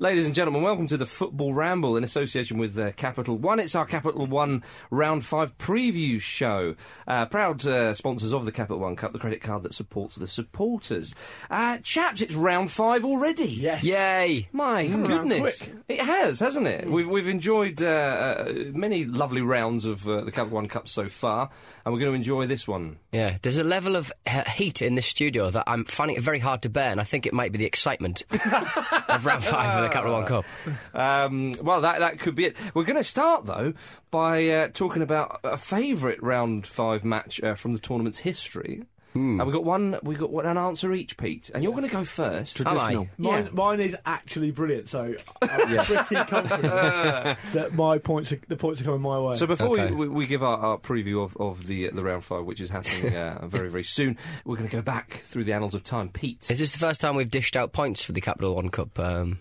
Ladies and gentlemen, welcome to the Football Ramble in association with uh, Capital One. It's our Capital One Round 5 preview show. Uh, proud uh, sponsors of the Capital One Cup, the credit card that supports the supporters. Uh, chaps, it's Round 5 already. Yes. Yay. My mm, goodness. It has, hasn't it? Mm. We've, we've enjoyed uh, uh, many lovely rounds of the Capital One Cup so far, and we're going to enjoy this one. Yeah, there's a level of heat in this studio that I'm finding it very hard to bear, and I think it might be the excitement of Round 5 Capital one cup. Um, well, that that could be it. We're going to start though by uh, talking about a favourite round five match uh, from the tournament's history. Hmm. And we got one. We got one, an answer each, Pete. And you're going to go first. Traditional. Mine, yeah. mine is actually brilliant. So I'm yeah. pretty confident that my points, are, the points are coming my way. So before okay. we, we, give our, our, preview of, of the uh, the round five, which is happening uh, very very soon, we're going to go back through the annals of time, Pete. Is this the first time we've dished out points for the Capital One Cup? Um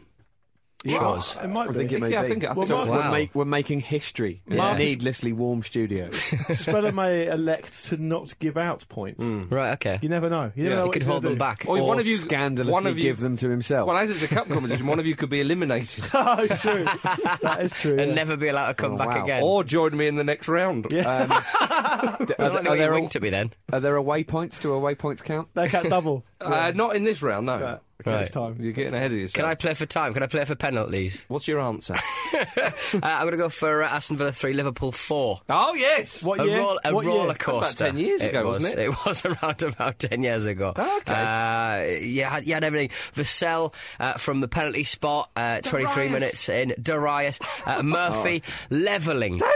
well, shows? it might I be. think it may Yeah, I think- I think so so. we're, make, we're making history in Yeah. a needlessly warm studio. Speller may elect to not give out points. right, okay. You never know. You never Yeah. know He could hold them do. back. Or or one of you- scandalously one of you- give them to himself. well, as it's a cup competition, one of you could be eliminated, oh, true. that is true. And yeah. never be allowed to come Oh, back wow. again. or join me in the next round. Yeah. Um, d- I are, don't there- are there, winked at me then. are there away points? Do away points count? They can't double. Uh, not in this round, no. Yeah. Right. Next time. You're getting ahead of yourself. Can I play for time? Can I play for penalties? What's your answer? uh, I'm going to go for uh, Aston Villa 3, Liverpool 4. oh yes. What a year? roll- a what roller year? coaster. About 10 years ago, was, wasn't it? It was around about 10 years ago. Okay. Uh, yeah, had- you had everything. Vassell uh, from the penalty spot, uh, 23 Darius. minutes in. Darius. Uh, Murphy levelling. Danny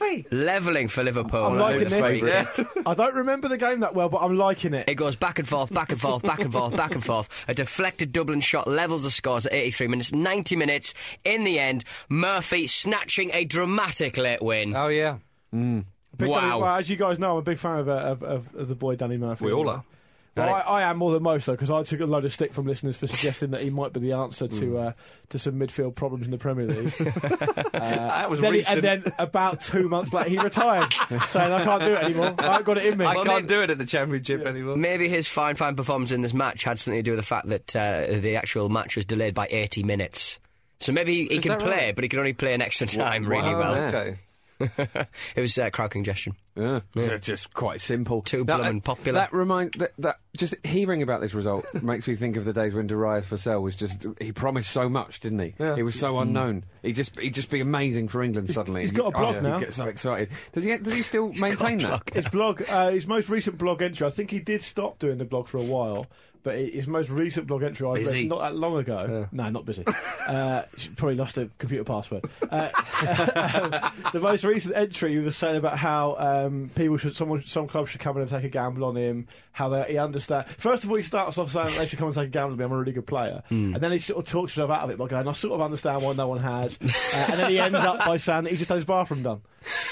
Murphy. Levelling for Liverpool. I'm liking Luke's this. favourite. I don't remember the game that well, but I'm liking it. It goes back and forth, back and forth, back and forth, back and forth. A deflected Dublin shot levels the scores at 83 minutes. 90 minutes in the end. Murphy snatching a dramatic late win. Oh yeah. Big Danny- wow. well, as you guys know, I'm a big fan of, uh, of, of, of the boy Danny Murphy. We all are. Well, I, I am more than most, though, because I took a load of stick from listeners for suggesting that he might be the answer Hmm. to uh, to some midfield problems in the Premier League. Uh, That was then he- and then about two months later, he retired, saying, "I can't do it anymore. I haven't got it in me." I Well, can't maybe- do it at the championship anymore. Maybe his fine, fine performance in this match had something to do with the fact that uh, the actual match was delayed by 80 minutes. So maybe he, he can play, right? but he can only play an extra time really Oh, well. Okay. it was uh, crowd congestion. Yeah. They're Just quite simple. Too That- bloomin' popular. That reminds that, that just hearing about this result makes me think of the days when Darius Vassell was just he promised so much, didn't he? Yeah. He was so unknown. He just he'd just be amazing for England suddenly. He's And got a blog oh, now. You get so excited. Does he? Does he still maintain that? His blog, uh, his most recent blog entry. I think he did stop doing the blog for a while, but his most recent blog entry I Busy. read not that long ago. No, not busy. uh, probably lost a computer password. Uh, the most recent entry he was saying about how um, people should, someone, some clubs should come in and take a gamble on him. How they, he understand. First of all, he starts off saying they should come and take a gamble on me. I'm a really good player, and then he sort of talks himself out of it by going, "I sort of understand why no one has," uh, and then he ends up by saying that he just had his bathroom done.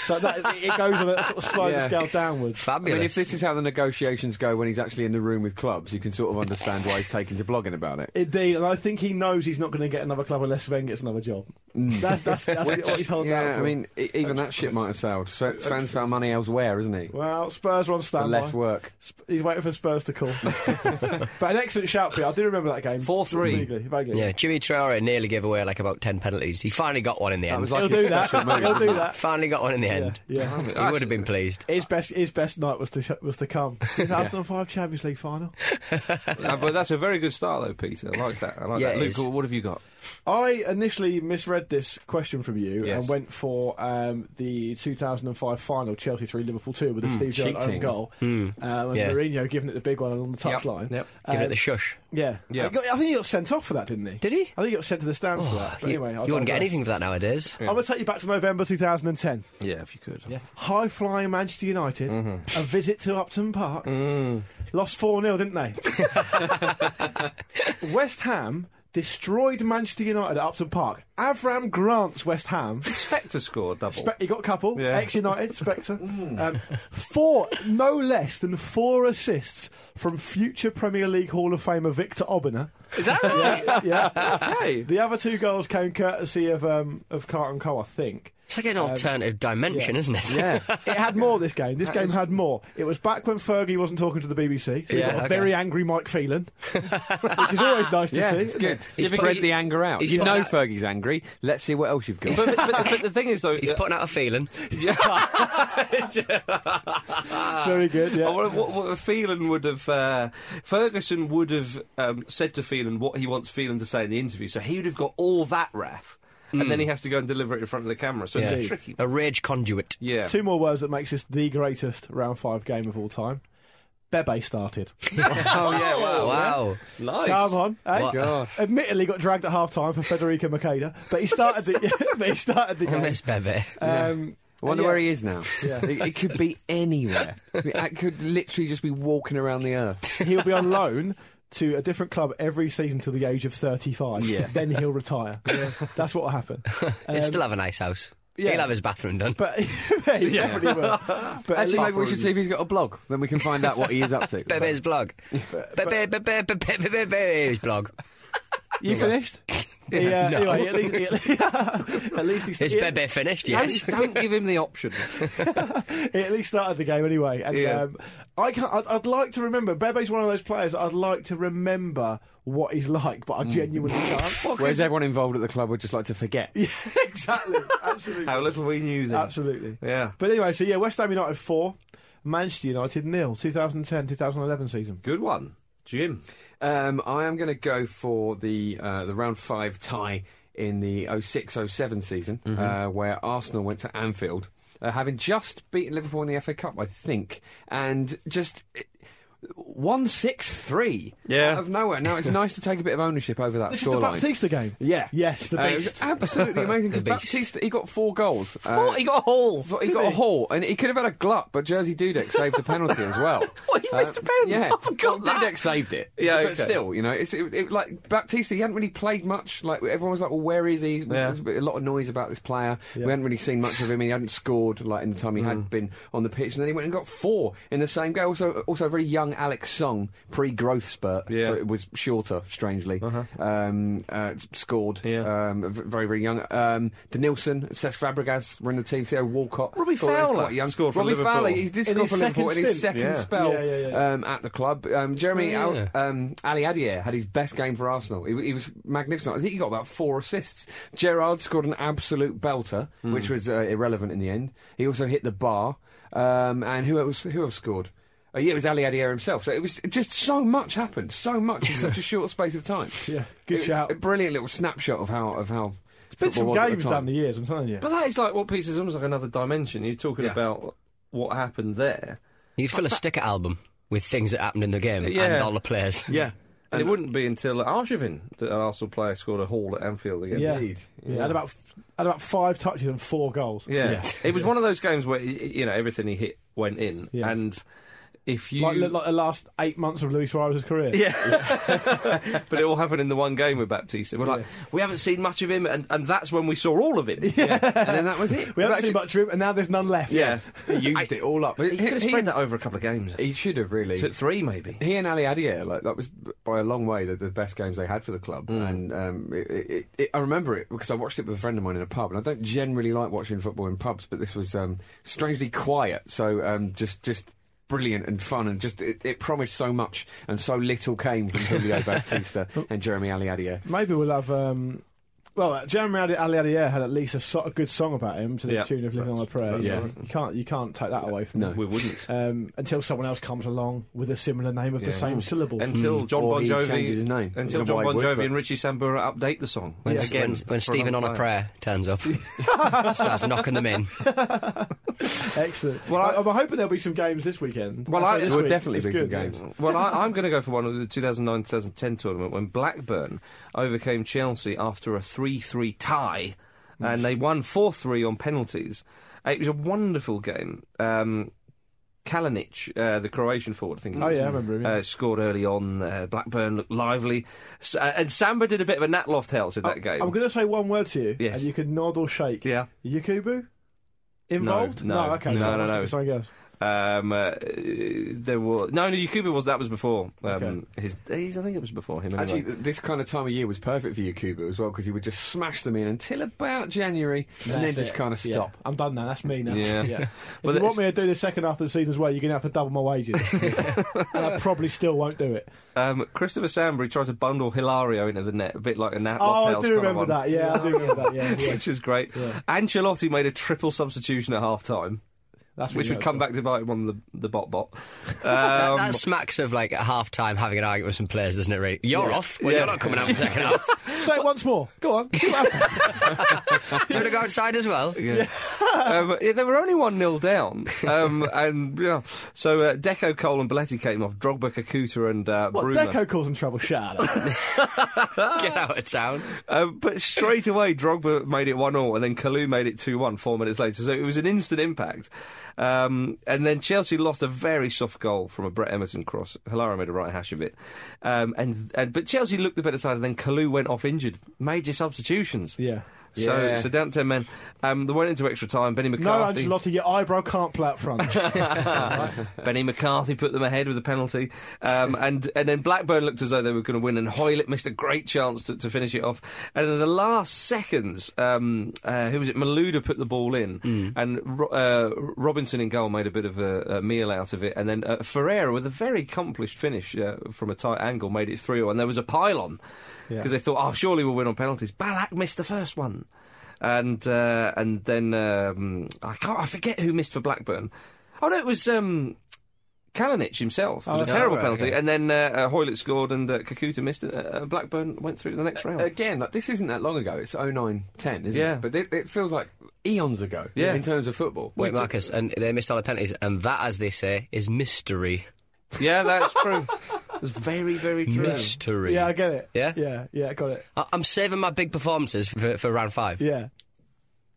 So that, it goes on a sort of sliding Yeah. scale downwards. I mean, if this is how the negotiations go when he's actually in the room with clubs, you can sort of understand why he's taken to blogging about it. Indeed, and I think he knows he's not going to get another club unless Sven gets another job. Mm. That's, that's, that's what he's holding out Yeah, for. I mean, e- even that shit might have sailed. So Sven's found money elsewhere, isn't he? well, Spurs are on For standby. less work. Sp- He's waiting for Spurs to call. but an excellent shout, Pete. I do remember that game. 4-3. Vaguely, vaguely. yeah, Djimi Traore nearly gave away like about 10 penalties. He finally got one in the That end. was He'll like do that. special move. He'll do that. Finally got one in the end. Yeah. He would have been pleased. His best, his best night was to was to come. 2005 Champions League final. Uh, but that's a very good start, though, Peter. I like that. I like Yeah, that. Luke, is. what have you got? I initially misread this question from you Yes. and went for um, the 2005 final, Chelsea 3, Liverpool 2, with the Steve Gerrard own cheating. goal. Um, and Yeah. Mourinho giving it the big one on the touchline. yep. Giving Um, it the shush. Yeah. Yeah. I, got- I think he got sent off for that, didn't he? Did he? I think he got sent to the stands for that. But you, anyway, I'll you wouldn't get anything for that nowadays. I'm going to take you back to November 2010. Yeah, if you could. Yeah. High flying Manchester United, Mm-hmm. a visit to Upton Park. Mm. Lost 4 0, didn't they? West Ham destroyed Manchester United at Upton Park. Avram Grant's West Ham. Spector scored double. Spe- he got a couple. Yeah. Ex United, Spector. Um, four, no less than four assists from future Premier League Hall of Famer Victor Obinna. Is that right? Yeah. hey. the other two goals came courtesy of um, of Carlton Cole, I think. It's like an alternative dimension, yeah. isn't it? Yeah. It had more this game. This game had more. It was back when Fergie wasn't talking to the BBC. So you Yeah, got a okay. very angry Mike Phelan, which is always nice to Yeah, see. it's good. it? He's Spread putting- the anger out. You know out- Fergie's angry. Let's see what else you've got. But, but, but the thing is, though, He's uh, putting out a feeling. Very good. Yeah. I wonder what, what Phelan would have. Uh, Ferguson would have um, said to Phelan what he wants Phelan to say in the interview, so he would have got all that wrath, and then he has to go and deliver it in front of the camera. So Yeah. it's tricky. A rage conduit. Yeah. Two more words that makes this the greatest round five game of all time. Bebe started. oh yeah. Wow. Wow. Nice. Come on. eh? What? Gosh. Admittedly, got dragged at half time for Federico Macheda, but he started the. but he started the I game. miss Bebe. Um, I wonder yeah. where he is now. Yeah. It, it could be anywhere. It could literally just be walking around the earth. He'll be on loan to a different club every season till the age of 35. Yeah. Then he'll retire. That's what will happen. He'll Um, still have a nice house. yeah. He'll have his bathroom done. But he definitely will. But at Actually, least- maybe we should see if he's got a blog. Then we can find out what he is up to. Bebe's blog. Bebe, Bebe, Bebe, Bebe, Bebe's blog. You finished? He, No. Anyway, at least, he, at least he, Is he- Bebe finished? Yes. Don't give him the option. he at least started the game anyway. And Yeah. um, I can't, I'd, I'd like to remember. Bebe's one of those players I'd like to remember what he's like, but I genuinely can't. Whereas everyone involved at the club would just like to forget. Yeah, exactly. Absolutely. How little we knew then. Absolutely. Yeah. But anyway, so yeah, West Ham United 4, Manchester United nil, 2010 2011 season. Good one, Jim. Um, I am going to go for the uh, the round five tie in the 06-07 season, uh, where Arsenal went to Anfield, uh, having just beaten Liverpool in the FA Cup, I think, and just. One six three Yeah. out of nowhere. Now it's nice to take a bit of ownership over that This is the. Baptista game. Yeah, Yes, the Uh, beast. absolutely amazing. Because beast. Baptista, he got four goals. Oh, Uh, he got a haul. he got a haul, and he could have had a glut, but Jerzy Dudek saved the penalty as well. What, he missed a penalty? Yeah, I forgot well, that. Dudek saved it. Yeah, but okay. still, you know, it's it, it, like Baptista. He hadn't really played much. Like everyone was like, "Well, where is he?" Yeah. There a, bit- a lot of noise about this player. Yeah. We hadn't really seen much of him. and He hadn't scored like in the time he Mm. had been on the pitch, and then he went and got four in the same game. Also, also a very young Alex Song, pre-growth spurt, Yeah. Uh-huh. so it was shorter, strangely. Um, uh, scored. Yeah. Um, very very young. Um, Denilson, Cesc Fabregas were in the team. Theo Walcott, Robbie thought he was Fowler quite young. scored for Robbie Liverpool. Fowler, he did In score his for Liverpool second in his second Yeah. spell Yeah, yeah, yeah. Um, at the club. Um, Jeremy Oh, yeah. Al- um, Aliadiere had his best game for Arsenal. He, he was magnificent. I think he got about four assists. Gerrard scored an absolute belter, Hmm. which was uh, irrelevant in the end. He also hit the bar. Um, and who else? Who else scored? Uh, yeah, it was Aliadiere himself. So it was just so much happened, so much in such a short space of time. Yeah, good It was shout. A brilliant little snapshot of how of how. It's been some football was at the games time. down the years, I'm telling you. But that is like what pieces almost like another dimension. You're talking Yeah. about what happened there, You'd fill a sticker album with things that happened in the game Yeah. and all the players. Yeah. and it wouldn't be until Arshavin that an Arsenal player scored a haul at Anfield again. yeah. Indeed. yeah. Had about had about five touches and four goals. Yeah. it was one of those games where you know everything he hit went in, Yeah. and if you Like, like the last eight months of Luis Suarez's career. Yeah. but it all happened in the one game with Baptiste. We're like, we haven't seen much of him, and, and that's when we saw all of him. Yeah. and then that was it. We haven't Actually- seen much of him, and now there's none left. Yeah, he used it all up. He could have spread that over a couple of games. He should have really. To three, maybe. He and Aliadiere, like that was by a long way the, the best games they had for the club, Mm. and um, it, it, it, I remember it because I watched it with a friend of mine in a pub, and I don't generally like watching football in pubs, but this was um, strangely quiet, so um, just just brilliant and fun, and just it, it promised so much, and so little came from Julio Baptista and Jeremy Aliadiere. Maybe we'll have um, Well, uh, Jeremy Ali Aliadiere had at least a, so- a good song about him to the Yeah. tune of "Living on a Prayer." that's You right. You can't you can't take that away from No. him. We wouldn't. Um, until someone else comes along with a similar name of the Yeah. same syllable. Until John Or Bon Jovi, changes his name. until John Bon Jovi but- and Richie Sambora update the song. When, Again, when, when Stephen on a prayer turns up, starts knocking them in. Excellent. Well, I- am hoping there'll be some games this weekend. Well, I- There will definitely It's be some games. Well, I, I'm going to go for one of the 2009-2010 tournament when Blackburn overcame Chelsea after a 3-3 tie, and they won 4-3 on penalties. It was a wonderful game. Um, Kalinic, uh, the Croatian forward, I think. Oh was, yeah, I remember him. yeah. Uh, scored early on. Uh, Blackburn looked lively, S- uh, and Samba did a bit of a Nat Lofthouse in that I- game. I'm going to say one word to you, Yes. and you can nod or shake. Yeah. Yakubu involved? no, okay. no, so no, no. Something else. Um, uh, there was no, no. Yakubu was that was before. Um, Okay. his, days. I think it was before him. Anyway. Actually, this kind of time of year was perfect for Yakubu as well because he would just smash them in until about January and then That's just kind of Yeah. stop. I'm done now. That's me now. Yeah. If Well, you want me to do the second half of the season as well, you're going to have to double my wages. and I probably still won't do it. Um, Christopher Sambury tried to bundle Hilario into the net, a bit like a Nat Oh, Lofthouse I do remember that. Yeah, I do remember that. Yeah, yeah. which was great. Yeah. Ancelotti made a triple substitution at half time, That's which would come know. back to bite him on the, the bot bot. That, Um, that smacks of like at half time having an argument with some players, doesn't it, Ray? You're Yeah. off. Well, Yeah. you're not coming out for the second half. Say it once more. Go on. See what happens. Do you want to go outside as well? Yeah. um, yeah, they were only 1 0 down. Um, and, yeah. So, uh, Deco, Cole, and Belletti came off. Drogba, Kakuta, and uh, what, Bruma. Deco causing trouble? Shut up. Get out of town. Um, but straight away, Drogba made it 1 0, and then Kalou made it 2 1 four minutes later. So it was an instant impact. Um, and then Chelsea lost a very soft goal from a Brett Emerton cross. Hilario made a right hash of it. Um, and, and But Chelsea looked the better side, and then Kalou went off injured. Major substitutions. yeah. So, Yeah. so down to 10 men. Um, they went into extra time. Benny McCarthy. No. Ancelotti, your eyebrow can't play up front. Benny McCarthy put them ahead with a penalty, um, and and then Blackburn looked as though they were going to win, and Hoilett missed a great chance to, to finish it off. And in the last seconds, um, uh, who was it? Malouda put the ball in, and Ro- uh, Robinson in goal made a bit of a, a meal out of it, and then uh, Ferreira with a very accomplished finish uh, from a tight angle made it through, and there was a pylon because they thought, oh, surely we'll win on penalties. Ballack missed the first one. And uh, and then um, I can't I forget who missed for Blackburn. Oh no, it was um, Kalinic himself. It was Oh, a terrible right, penalty, okay. and then uh, uh, Hoilett scored and uh, Kakuta missed it. Uh, Blackburn went through to the next round. Again, like, this isn't that long ago. It's 09 10, isn't Yeah. it? But it, it feels like eons ago Yeah. in terms of football. Wait, Marcus, and they missed all the penalties, and that, as they say, is mystery. Yeah, that's true. It's very very true. Mystery. yeah, I get it. Yeah? Yeah, yeah, I got it. I- I'm saving my big performances for, for round five. Yeah.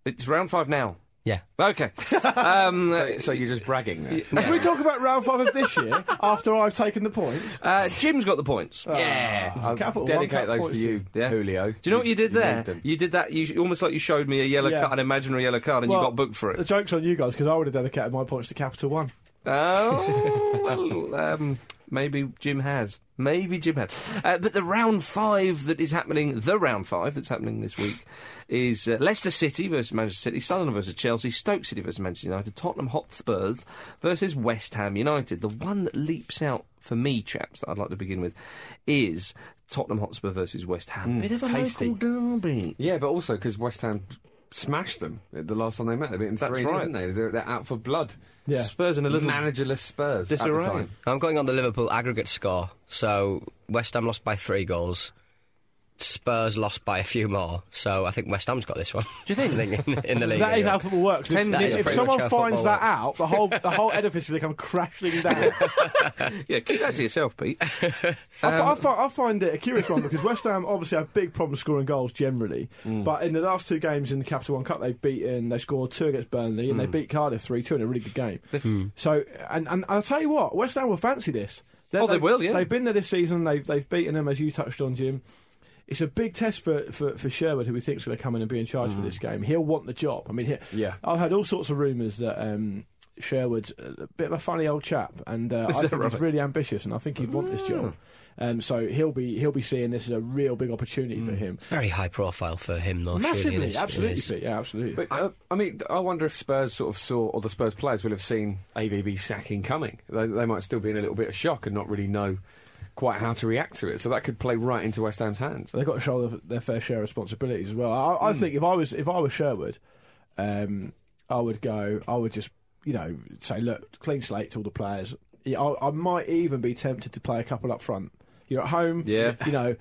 It's round five now. Yeah. Okay. Um, So, so you're just bragging there. Can we talk about round five of this year after I've taken the points? uh, Jim's got the points. Yeah. I'll Capital dedicate cut those points to you, Yeah. Julio. Do you know what you did there? You did that. You almost like you showed me a yellow Yeah. card, an imaginary yellow card, and you got booked for it. The joke's on you guys because I would have dedicated my points to Capital One. Oh, well, um, maybe Jim has. Maybe Jim has. Uh, but the round five that is happening, the round five that's happening this week, is uh, Leicester City versus Manchester City, Sunderland versus Chelsea, Stoke City versus Manchester United, Tottenham Hotspurs versus West Ham United. The one that leaps out for me, chaps, that I'd like to begin with, is Tottenham Hotspur versus West Ham. Bit of a tasty. local derby. Yeah, but also because West Ham smashed them the last time they met. They beat them That's 3 right. didn't they? They're, they're out for blood. Yeah. Spurs in a little Managerless Spurs. at the disarray. time. I'm going on the Liverpool aggregate score. So West Ham lost by three goals. Spurs lost by a few more. So I think West Ham's got this one. Do you think in, in the league? That is anyway. how football works. Ten- if That is if someone finds that works. out, the whole the whole edifice will come crashing down. Yeah, keep that to yourself, Pete. I, fi- I, um, fi- I find it a curious one because West Ham obviously have big problems scoring goals generally, hmm. but in the last two games in the Capital One Cup, they've beaten, they scored two against Burnley, and they hmm. beat Cardiff three two in a really good game. Hmm. So, and, and I'll tell you what, West Ham will fancy this. They're- Oh, they will, yeah. They've been there this season. They've they've beaten them as you touched on, Jim. It's a big test for, for, for Sherwood, who we think is going to come in and be in charge for this game. He'll want the job. I mean, he, Yeah. I've had all sorts of rumours that um, Sherwood's a bit of a funny old chap, and uh, I think right? he's really ambitious, and I think he'd want this job. Um, so he'll be he'll be seeing this as a real big opportunity for him. It's very high profile for him, though. Massively, it is- absolutely, is. Yeah, absolutely. But uh, I mean, I wonder if Spurs sort of saw, or the Spurs players will have seen AVB sacking coming. They, they might still be in a little bit of shock and not really know quite how to react to it. So that could play right into West Ham's hands. They've got to shoulder their fair share of responsibilities as well. I, I Hmm. think if I was if I was Sherwood, um, I would go. I would just you know say, look, clean slate to all the players. I, I might even be tempted to play a couple up front. You're at home. Yeah. You know.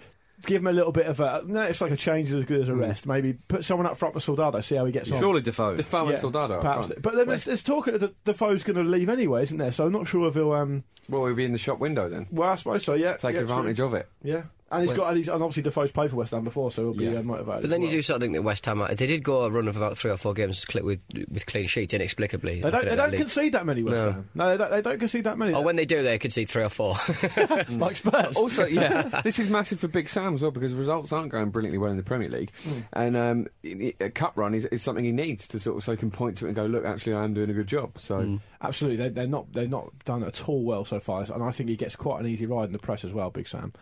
Give him a little bit of a. No, it's like a change is as good as a rest. Maybe put someone up front for Soldado, see how he gets on. Surely Defoe. Defoe and Soldado up perhaps. front. But then there's, there's talk that Defoe's going to leave anyway, isn't there? So I'm not sure if he'll. Um, Well, we'll be in the shop window then. well, I suppose so. Yeah, Take yeah, advantage true. of it. Yeah, and he's Well- got and, he's, and obviously Defoe's played for West Ham before, so he'll be Yeah. uh, motivated. But as then you do sort of think that West Ham, they did go a run of about three or four games with with clean sheets inexplicably. They don't, they don't league. concede that many, West No. Ham. No, they don't, they don't concede that many. Or when they do, they concede three or four. like Spurs. Also, yeah, this is massive for Big Sam as well because results aren't going brilliantly well in the Premier League, and um, i- i- a cup run is, is something he needs to sort of so he can point to it and go, look, actually, I am doing a good job. So Absolutely, they, they're not they're not done at all well so far, and I think he gets quite an easy ride in the press as well, Big Sam.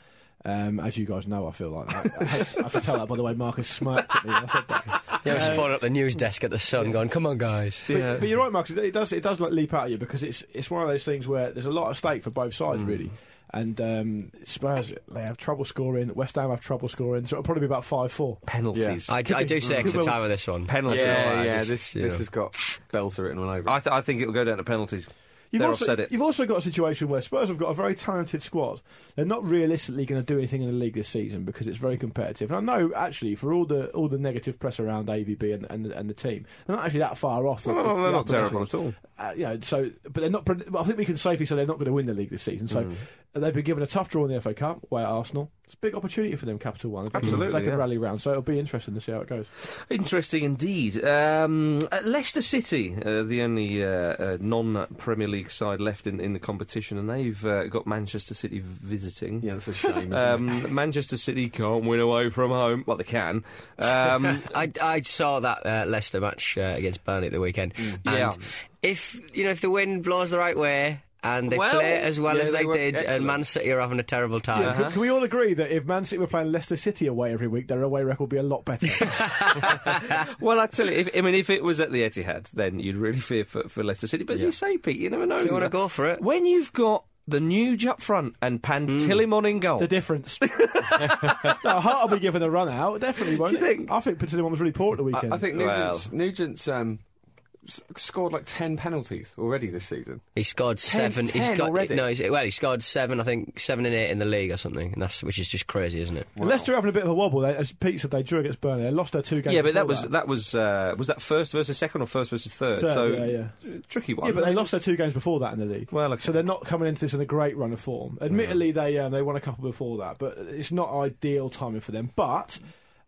Um, as you guys know, I feel like that. I, hate- I can tell that by the way Marcus smirked at me I said that. yeah, I was phoning up the news desk at the Sun, going, "Come on, guys." But, but you're right, Marcus. It does it does like leap out at you because it's it's one of those things where there's a lot at stake for both sides, really. And um, Spurs they have trouble scoring. West Ham have trouble scoring, so it'll probably be about five four. Penalties. I, I do say extra time with this one. Penalties. yeah, I yeah, just- this this know. has got Belter written all over. it. I, th- I think it will go down to penalties. You've also, offset it. you've also got a situation where Spurs have got a very talented squad. They're not realistically going to do anything in the league this season because it's very competitive. And I know actually for all the all the negative press around AVB and and, and the team, they're not actually that far off. the- No, no, the- they're not terrible at all. Uh, you know, so but they're not. well, I think we can safely say they're not going to win the league this season. So Mm. they've been given a tough draw in the FA Cup away at Arsenal. It's a big opportunity for them, Capital One. They can- Absolutely, they can yeah. rally round. So it'll be interesting to see how it goes. Interesting indeed. Um, Leicester City, uh, the only uh, uh, non-Premier League side left in, in the competition, and they've uh, got Manchester City visiting. yeah, that's a shame. Isn't it? Um, Manchester City can't win away from home. Well, they can. Um, I, I saw that uh, Leicester match uh, against Burnley at the weekend, and Yeah. If you know if the wind blows the right way and they Well, play as well yeah, as they they, were did, and excellent. Man City are having a terrible time. Can, can we all agree that if Man City were playing Leicester City away every week, their away record would be a lot better? well, I tell you, if, I mean, if it was at the Etihad, then you'd really fear for, for Leicester City. But as you say, Pete, you never know. If you want to go for it, When you've got the Nuge up front and Pantilimon in goal, the difference. no, Hart will be given a run out. Definitely won't Do you it? think? I think Pantilimon was really poor at the weekend. I, I think Well. Nugent's, Nugent's um, s- scored like ten penalties already this season. he scored seven. he's 10 got already? no. He's, well, he scored seven. I think seven and eight in the league or something, and that's which is just crazy, isn't it? And Leicester are having a bit of a wobble. They, as Pete said, they drew against Burnley. They lost their two games. yeah, but that was that was uh, was that first versus second or first versus third? Third, so yeah, yeah. tricky one. Yeah, but they lost their two games before that in the league. Well, okay. so they're not coming into this in a great run of form. Admittedly, they um, they won a couple before that, but it's not ideal timing for them. But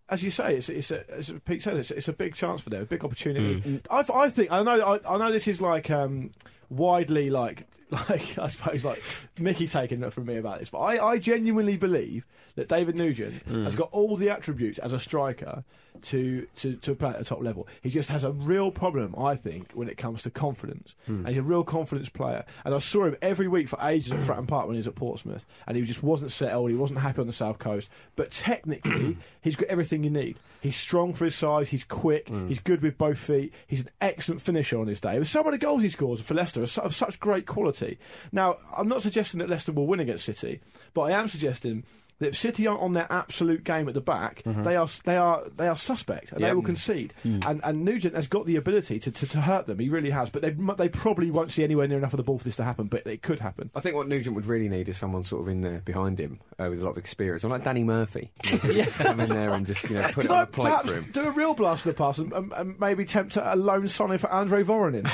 as you say, it's, it's a, as Pete said, it's, it's a big chance for them, a big opportunity. I, I think I know I, I know this is like um, widely like like I suppose like Mickey taking it from me about this, but I, I genuinely believe that David Nugent mm. has got all the attributes as a striker to, to, to play at the top level. He just has a real problem, I think, when it comes to confidence. Hmm. And he's a real confidence player. And I saw him every week for ages at Fratton Park when he was at Portsmouth, and he just wasn't settled. He wasn't happy on the south coast. But technically, he's got everything you need. He's strong for his size. He's quick. Mm. He's good with both feet. He's an excellent finisher on his day. But some of the goals he scores for Leicester are of such great quality. Now, I'm not suggesting that Leicester will win against City, but I am suggesting that if City aren't on their absolute game at the back, they are they are they are suspect and they will concede. And and Nugent has got the ability to, to, to hurt them. He really has. But they they probably won't see anywhere near enough of the ball for this to happen. But it could happen. I think what Nugent would really need is someone sort of in there behind him uh, with a lot of experience. I'm like Danny Murphy. yeah. Come in there and just you know put it on Like, the plate for him. do a real blast from the past and, and, and maybe tempt a lone Sonny for Andre Voronin.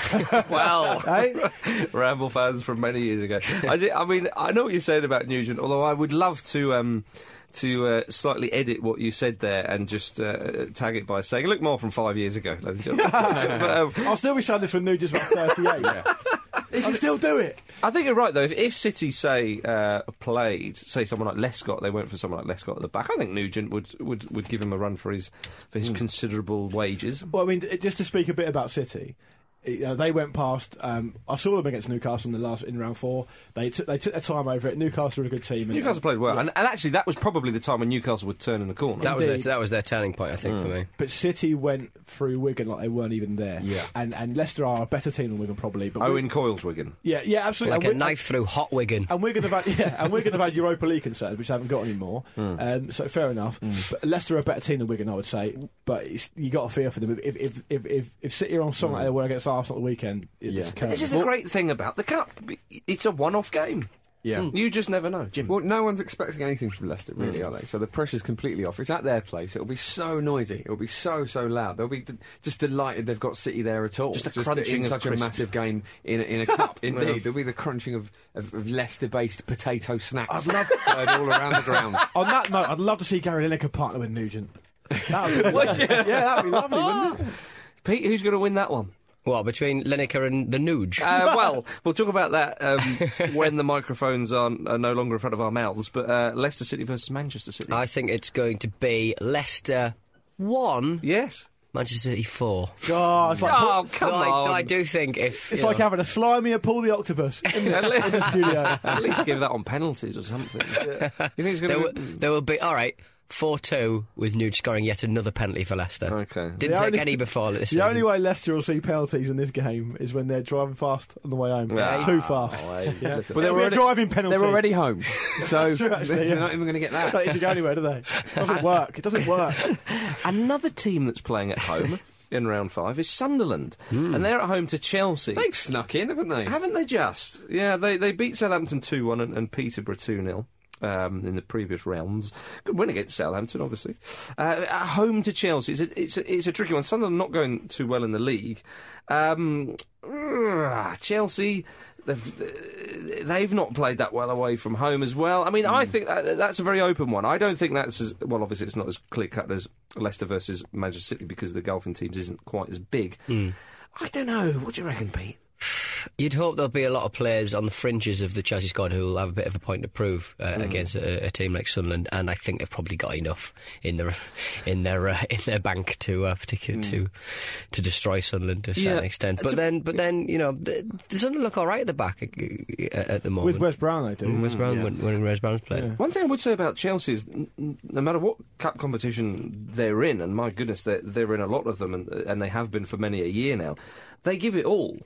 well, eh? Ramble fans from many years ago. I, di- I mean, I know what you're saying about Nugent, although I would love to. Um, to uh, slightly edit what you said there and just uh, tag it by saying, "Look more from five years ago, ladies and gentlemen." but, um, I'll still be saying this when Nugent's about 38. He can still do it. I think you're right though. If, if City say uh, played, say someone like Lescott, they went for someone like Lescott at the back. I think Nugent would, would, would give him a run for his for his considerable wages. Well, I mean, just to speak a bit about City, you know, they went past. Um, I saw them against Newcastle in the last in round four. They took they took their time over it. Newcastle were a good team. and- Newcastle played well, and, and actually that was probably the time when Newcastle would turn in the corner. That was their, that was their turning point, I think, for me. But City went through Wigan like they weren't even there. Yeah. And and Leicester are a better team than Wigan probably. But Owen Wi- Coyles Wigan. yeah, yeah, absolutely. Like And a Wi- knife through hot Wigan. And we're going to have yeah, and we're going to have Europa League concerns, which I haven't got anymore. Hmm. Um, so fair enough. But Leicester are a better team than Wigan, I would say. But it's, you got to fear for them. If if if if, if City are on song like they were against Arsenal at the weekend, it's Yeah. curtains. This is the great thing about the cup. It's a one-off game. Yeah. Hmm. You just never know, Jim. Well, no one's expecting anything from Leicester, really, hmm. are they? So the pressure's completely off. It's at their place. It'll be so noisy. It'll be so so loud. They'll be d- just delighted they've got City there at all. Just a crunching in of such a massive game in a, in a cup. Indeed, Well. there'll be the crunching of, of, of Leicester-based potato snacks I'd love- heard all around the ground. On that note, I'd love to see Gary Lineker partner with Nugent. That would be, yeah, that'd be lovely, wouldn't it? Pete, who's going to win that one? What, between Lineker and the Nuge? Uh, well, we'll talk about that um, when the microphones are, are no longer in front of our mouths. But uh, Leicester City versus Manchester City. I think it's going to be Leicester 1, yes. Manchester City 4. God, it's like, Oh, come Though I, on! I do think if. it's like know, having a slimy at Paul the Octopus in the, in the studio. At least give that on penalties or something. You think it's there, going will, to? there will be. Alright, 4 2 with Nuge scoring yet another penalty for Leicester. Okay. Didn't The take only- any before this The season. only way Leicester will see penalties in this game is when they're driving fast on the way home. Yeah. Too fast. Oh, Yeah. look at Well, It'll be driving penalty. They're already home, so true, actually, they're yeah. not even going to get that. They don't that. need to go anywhere, do they? It doesn't work. It doesn't work. Another team that's playing at home in round five is Sunderland, hmm. and they're at home to Chelsea. They've snuck in, haven't they? Haven't they just? Yeah, they they beat Southampton 2 1 and, and Peterborough 2 0. Um, in the previous rounds, good win against Southampton, obviously. Uh, at home to Chelsea, it's a, it's a, it's a tricky one. Sunderland not going too well in the league. Um, ah, Chelsea, they've they've not played that well away from home as well. I mean, I think that, that's a very open one. I don't think that's as well. Obviously, it's not as clear cut as Leicester versus Manchester City because the golfing teams isn't quite as big. I don't know. What do you reckon, Pete? You'd hope there'll be a lot of players on the fringes of the Chelsea squad who will have a bit of a point to prove uh, Mm. against a, a team like Sunderland, and I think they've probably got enough in their in their uh, in their bank to uh, particular to to destroy Sunderland to a certain Mm. Yeah. extent. But To- then, but then you know, the, the Sunderland look all right at the back uh, at, at the moment. With Wes Brown, I do. Wes Brown when, when Wes Brown's playing. Yeah. One thing I would say about Chelsea is, n- n- no matter what cup competition they're in, and my goodness, they're, they're in a lot of them, and, and they have been for many a year now, they give it all.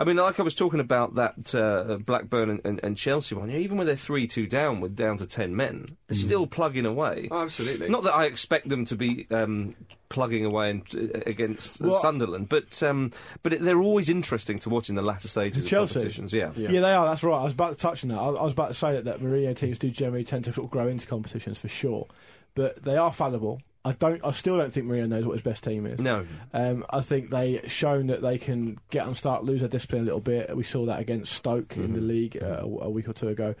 I mean, like I was talking about that uh, Blackburn and, and, and Chelsea one, you know, even when they're 3 2 down with down to 10 men, they're still plugging away. Oh, absolutely. Not that I expect them to be um, plugging away and, uh, against Well- Sunderland, but um, but it, they're always interesting to watch in the latter stages of Chelsea? competitions. Yeah. Yeah. they are. That's right. I was about to touch on that. I, I was about to say that, that Mourinho teams do generally tend to sort of grow into competitions for sure, but they are fallible. I don't. I still don't think Mourinho knows what his best team is. No. Um, I think they shown that they can get and start, lose their discipline a little bit. We saw that against Stoke in the league uh, a, week or two ago.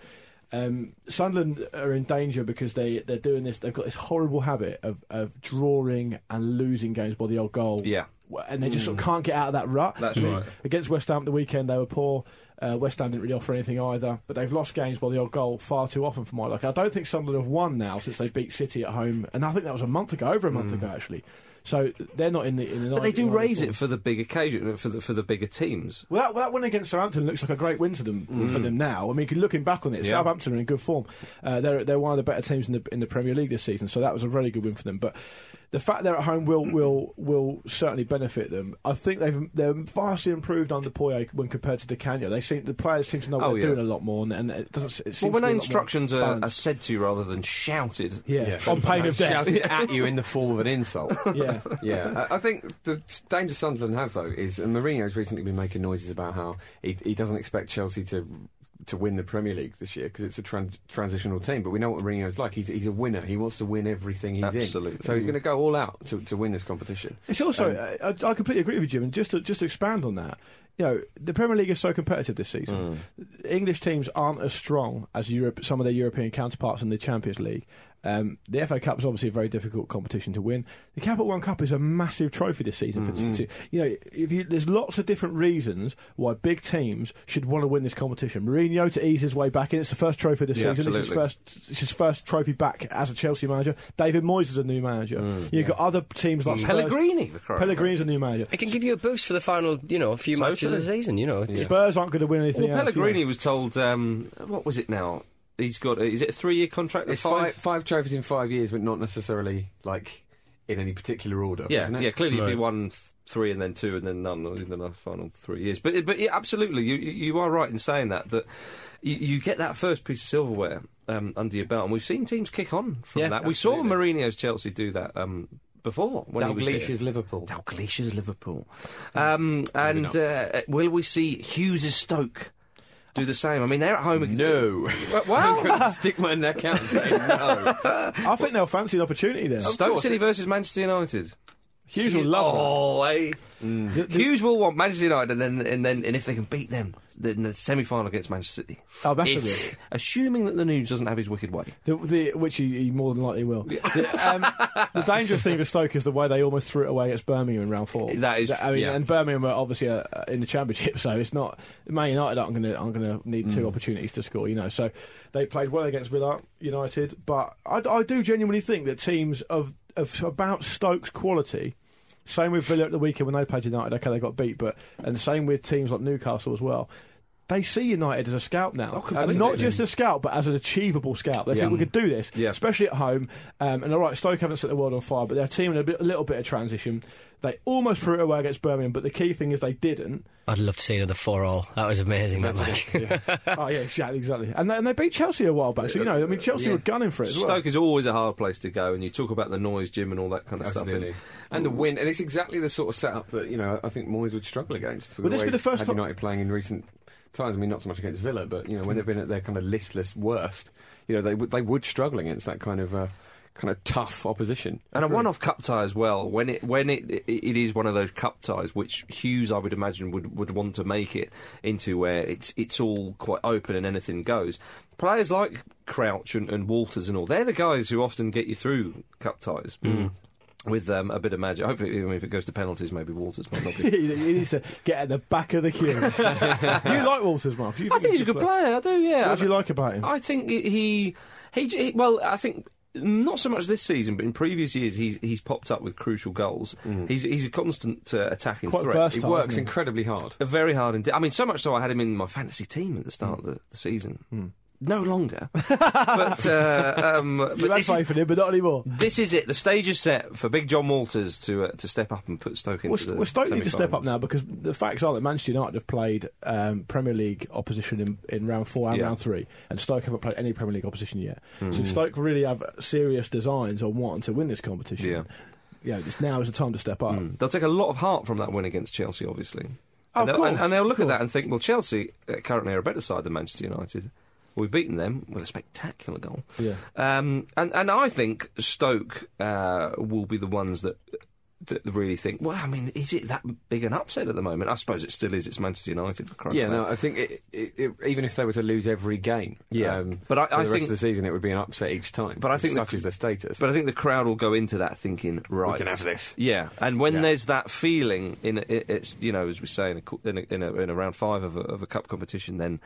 Um, Sunderland are in danger because they they're doing this. They've got this horrible habit of, of drawing and losing games by the old goal. Yeah. and they just sort of can't get out of that rut. That's right. Against West Ham the weekend, they were poor. Uh, West Ham didn't really offer anything either, but they've lost games by the old goal far too often for my liking. I don't think Sunderland have won now since they beat City at home, and I think that was a month ago, over a month ago actually. So they're not in the in the. Mm. But they do raise it for the big occasion, for the for the bigger teams. Well, that, that win against Southampton looks like a great win to them for them now. I mean, looking back on it, Mm. Yeah. Southampton are in good form. Uh, they're they're one of the better teams in the in the Premier League this season, so that was a really good win for them. But the fact they're at home will mm. will will certainly benefit them. I think they've they're vastly improved under Poyet when compared to Di Canio. They seem the players seem to know what Oh, they're yeah. doing a lot more, and, and it doesn't. It seems Well, when to be a lot more instructions are, are said to you rather than shouted, yeah, on pain of death. Shouted at you in the form of an insult. yeah. Yeah, I I think the danger Sunderland have though is and Mourinho's recently been making noises about how he, he doesn't expect Chelsea to to win the Premier League this year because it's a tran- transitional team. But we know what Mourinho is like. He's he's a winner. He wants to win everything he's Absolutely. in. So he's going to go all out to, to win this competition. It's also, Um, I, I completely agree with you, Jim. And just to, just to expand on that, you know, the Premier League is so competitive this season. Mm. English teams aren't as strong as Europe, some of their European counterparts in the Champions League, Um, the FA Cup is obviously a very difficult competition to win. The Capital One Cup is a massive trophy this season. For Mm-hmm. t- you know, if you, there's lots of different reasons why big teams should want to win this competition. Mourinho to ease his way back in. It's the first trophy this Yeah, season. It's his first, it's his first trophy back as a Chelsea manager. David Moyes is a new manager. You've got other teams like Spurs. Mm, Pellegrini, the. Pellegrini's a new manager. It can give you a boost for the final, you know, a few matches of the season. You know, Spurs aren't going to win anything Well, else. you know. Pellegrini was told, um, what was it now? He's got, is it a three year contract? It's Five- five, five trophies in five years, but not necessarily like in any particular order. Yeah, wasn't it? yeah. Clearly, if he won th- three and then two and then none in the final three years, but but yeah, absolutely, you you you are right in saying that that you, you get that first piece of silverware um, under your belt, and we've seen teams kick on from Yeah, that. We saw absolutely. Mourinho's Chelsea do that um, before when he was here. Dalglish's Liverpool. Dalglish's Liverpool. Um, and uh, will we see Hughes' Stoke do the same? I mean, they're at home. No. Well, I'm going to stick my neck out and say no. I think they'll fancy an opportunity there. Stoke. City versus Manchester United. Hughes will love that. Oh, eh? The- the- Hughes will want Manchester United, and then and then and if they can beat them, then the semi-final against Manchester City. Oh, massively. If- assuming that the news doesn't have his wicked way. The, the, which he, he more than likely will. The, um, the dangerous thing with Stoke is the way they almost threw it away against Birmingham in round four. That is- I mean, yeah. and Birmingham are obviously uh, in the championship, so it's not Man United aren't going to aren't going to need two Mm. opportunities to score. You know, so they played well against Villa United, but I, I do genuinely think that teams of of about Stoke's quality. Same with Villa at the weekend when they played United. Okay, they got beat, but and same with teams like Newcastle as well. They see United as a scout now, and not just a scout, but as an achievable scout. They Yeah. think we could do this, Yeah. especially at home. Um, and all right, Stoke haven't set the world on fire, but they're a team in a, bit, a little bit of transition. They almost threw it away against Birmingham, but the key thing is they didn't. I'd love to see another four-all. That was amazing. That match. oh yeah, exactly, exactly. And they, and they beat Chelsea a while back. So you know, I mean, Chelsea Yeah. were gunning for it as well. Stoke is always a hard place to go, and you talk about the noise, Jim, and all that kind of Absolutely. stuff. And the win, and it's exactly the sort of setup that you know I think Moyes would struggle against. with Would this be the first time- United playing in recent times? I mean, not so much against Villa, but you know when they've been at their kind of listless worst, you know they would they would struggle against that kind of uh, kind of tough opposition. And a one-off cup tie as well. When it when it it, it is one of those cup ties, which Hughes, I would imagine, would, would want to make it into where it's it's all quite open and anything goes. Players like Crouch and, and Walters and all, they're the guys who often get you through cup ties. With um, a bit of magic. Hopefully, I mean, if it goes to penalties, maybe Walters might not be. he needs to get at the back of the queue. you like Walters, Mark? You I think he's a good player. I do. Yeah. What do you like about him? I think he, he, he, he- well, I think not so much this season, but in previous years, he's he's popped up with crucial goals. He's he's a constant uh, attacking Quite threat. versatile. He works incredibly hard. Very hard indeed. I mean, so much so I had him in my fantasy team at the start of the, the season. No longer, but uh, um, but You had this faith in him, but not anymore. this is it. The stage is set for Big Jon Walters to uh, to step up and put Stoke into Well, the. Well, Stoke need to step up now because the facts are that Manchester United have played um, Premier League opposition in, in round four and Yeah. round three, and Stoke haven't played any Premier League opposition yet. Hmm. So Stoke really have serious designs on wanting to win this competition. Yeah. yeah. It's now is the time to step up. Mm. They'll take a lot of heart from that win against Chelsea, obviously. Oh, and, they'll, and, and they'll look at that and think, well, Chelsea uh, currently are a better side than Manchester United. We've beaten them with a spectacular goal. Yeah. Um, and, and I think Stoke uh, will be the ones that, that really think, well, I mean, is it that big an upset at the moment? I suppose it still is. It's Manchester United for crying Yeah, out no. I think it, it, it, even if they were to lose every game, Yeah. um, But I- for I the think- rest of the season, it would be an upset each time. But I think the- such is their status. But I think the crowd will go into that thinking, right, can have this. Yeah, and when Yeah. there's that feeling in it, it's you know as we say in a in a, in a, in a round five of a, of a cup competition, then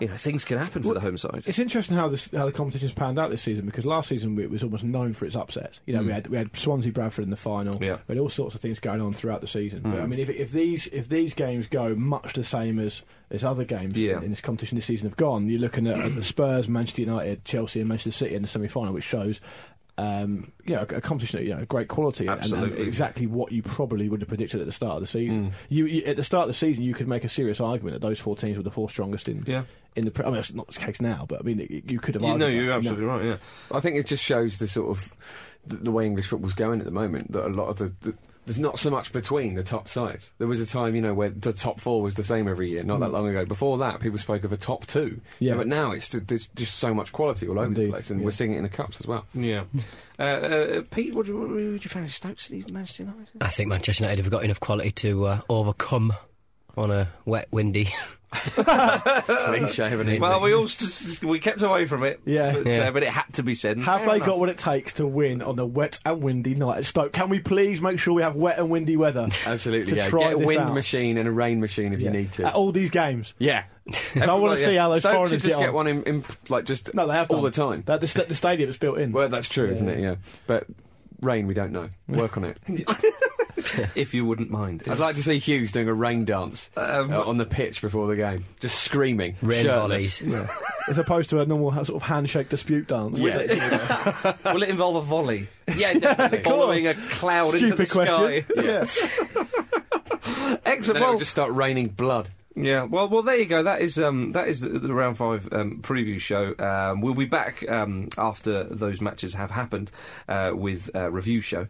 you know things can happen for the home side. It's interesting how this how the competition's panned out this season because last season it was almost known for its upsets. You know, we had we had Swansea Bradford in the final. Mm. Yeah. Mm. We had all sorts of things going on throughout the season. But I mean, if, if these if these games go much the same as as other games Yeah. in, in this competition this season have gone, you're looking at, at Spurs, Manchester United, Chelsea, and Manchester City in the semi final, which shows. Um, you know, a, a competition of you know, great quality and- and, Absolutely. Mm. exactly what you probably would have predicted at the start of the season. You, you at the start of the season, you could make a serious argument that those four teams were the four strongest in Yeah. in the. I mean, that's not the case now, but I mean, it, you could have. You argued know, that, you're you know. absolutely right. Yeah, I think it just shows the sort of the, the way English football's going at the moment. That a lot of the, the there's not so much between the top sides. There was a time, you know, where the top four was the same every year. Not that long ago. Before that, people spoke of a top two. Mm. Yeah. but now it's there's just so much quality all over Indeed, the place, and yeah. we're seeing it in the cups as well. yeah. Uh, uh, Pete, what, what, would you fancy Stoke City, Manchester United? I think Manchester United have got enough quality to uh, overcome on a wet, windy Clean shaven. England. Well, we all just, we kept away from it. Yeah. but, Yeah. Uh, but it had to be said. Have Fair they enough. got what it takes to win on a wet and windy night at Stoke? Can we please make sure we have wet and windy weather? Absolutely, to yeah. try Get a this wind out? machine and a rain machine if Yeah. you need to. At all these games. yeah. I wanna see how those Stoke foreigners should just get get on. one in, in, like, just No, they have all done. the time. That, the, st- the stadium's built in. Well, that's true, isn't it? Yeah. But rain, we don't know. Work on it. if you wouldn't mind. I'd like to see Hughes doing a rain dance Um, uh, on the pitch before the game, just screaming, Rain shirtless. volleys. As opposed to a normal ha- sort of handshake dispute dance. Yeah. Will it involve a volley? yeah, definitely. Following a cloud into the Stupid sky. question. Yeah. Then Excellent. it Well, would just start raining blood. Yeah, well, well, there you go. That is um, that is the, the round five um, preview show. Um, we'll be back um, after those matches have happened uh, with a review show.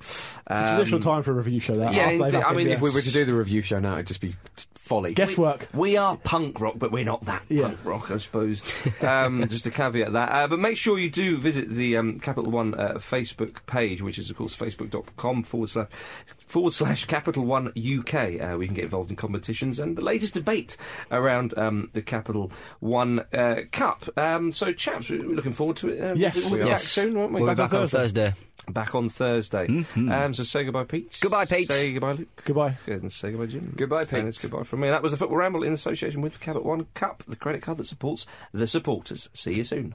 Um, Traditional time for a review show. That yeah, indeed. I mean, if we were to do the review show now, it'd just be folly. guesswork. We are punk rock, but we're not that Yeah. punk rock, I suppose. um, just to caveat that. Uh, but make sure you do visit the um, Capital One uh, Facebook page, which is, of course, facebook.com forward slash, forward slash Capital One UK. Uh, we can get involved in competitions and the latest debate around um, the Capital One uh, Cup. Um, so, chaps, we're looking forward to it. Uh, Yes, we'll we be are. back soon, won't we? We'll be Back on back on Thursday. Back on Thursday. Um, so, say goodbye, Pete. Goodbye, Pete. Say goodbye, Luke. Goodbye. And say goodbye, Jim. Goodbye, Pete. And it's goodbye from me. That was the Football Ramble in association with the Capital One Cup, the credit card that supports the supporters. See you soon.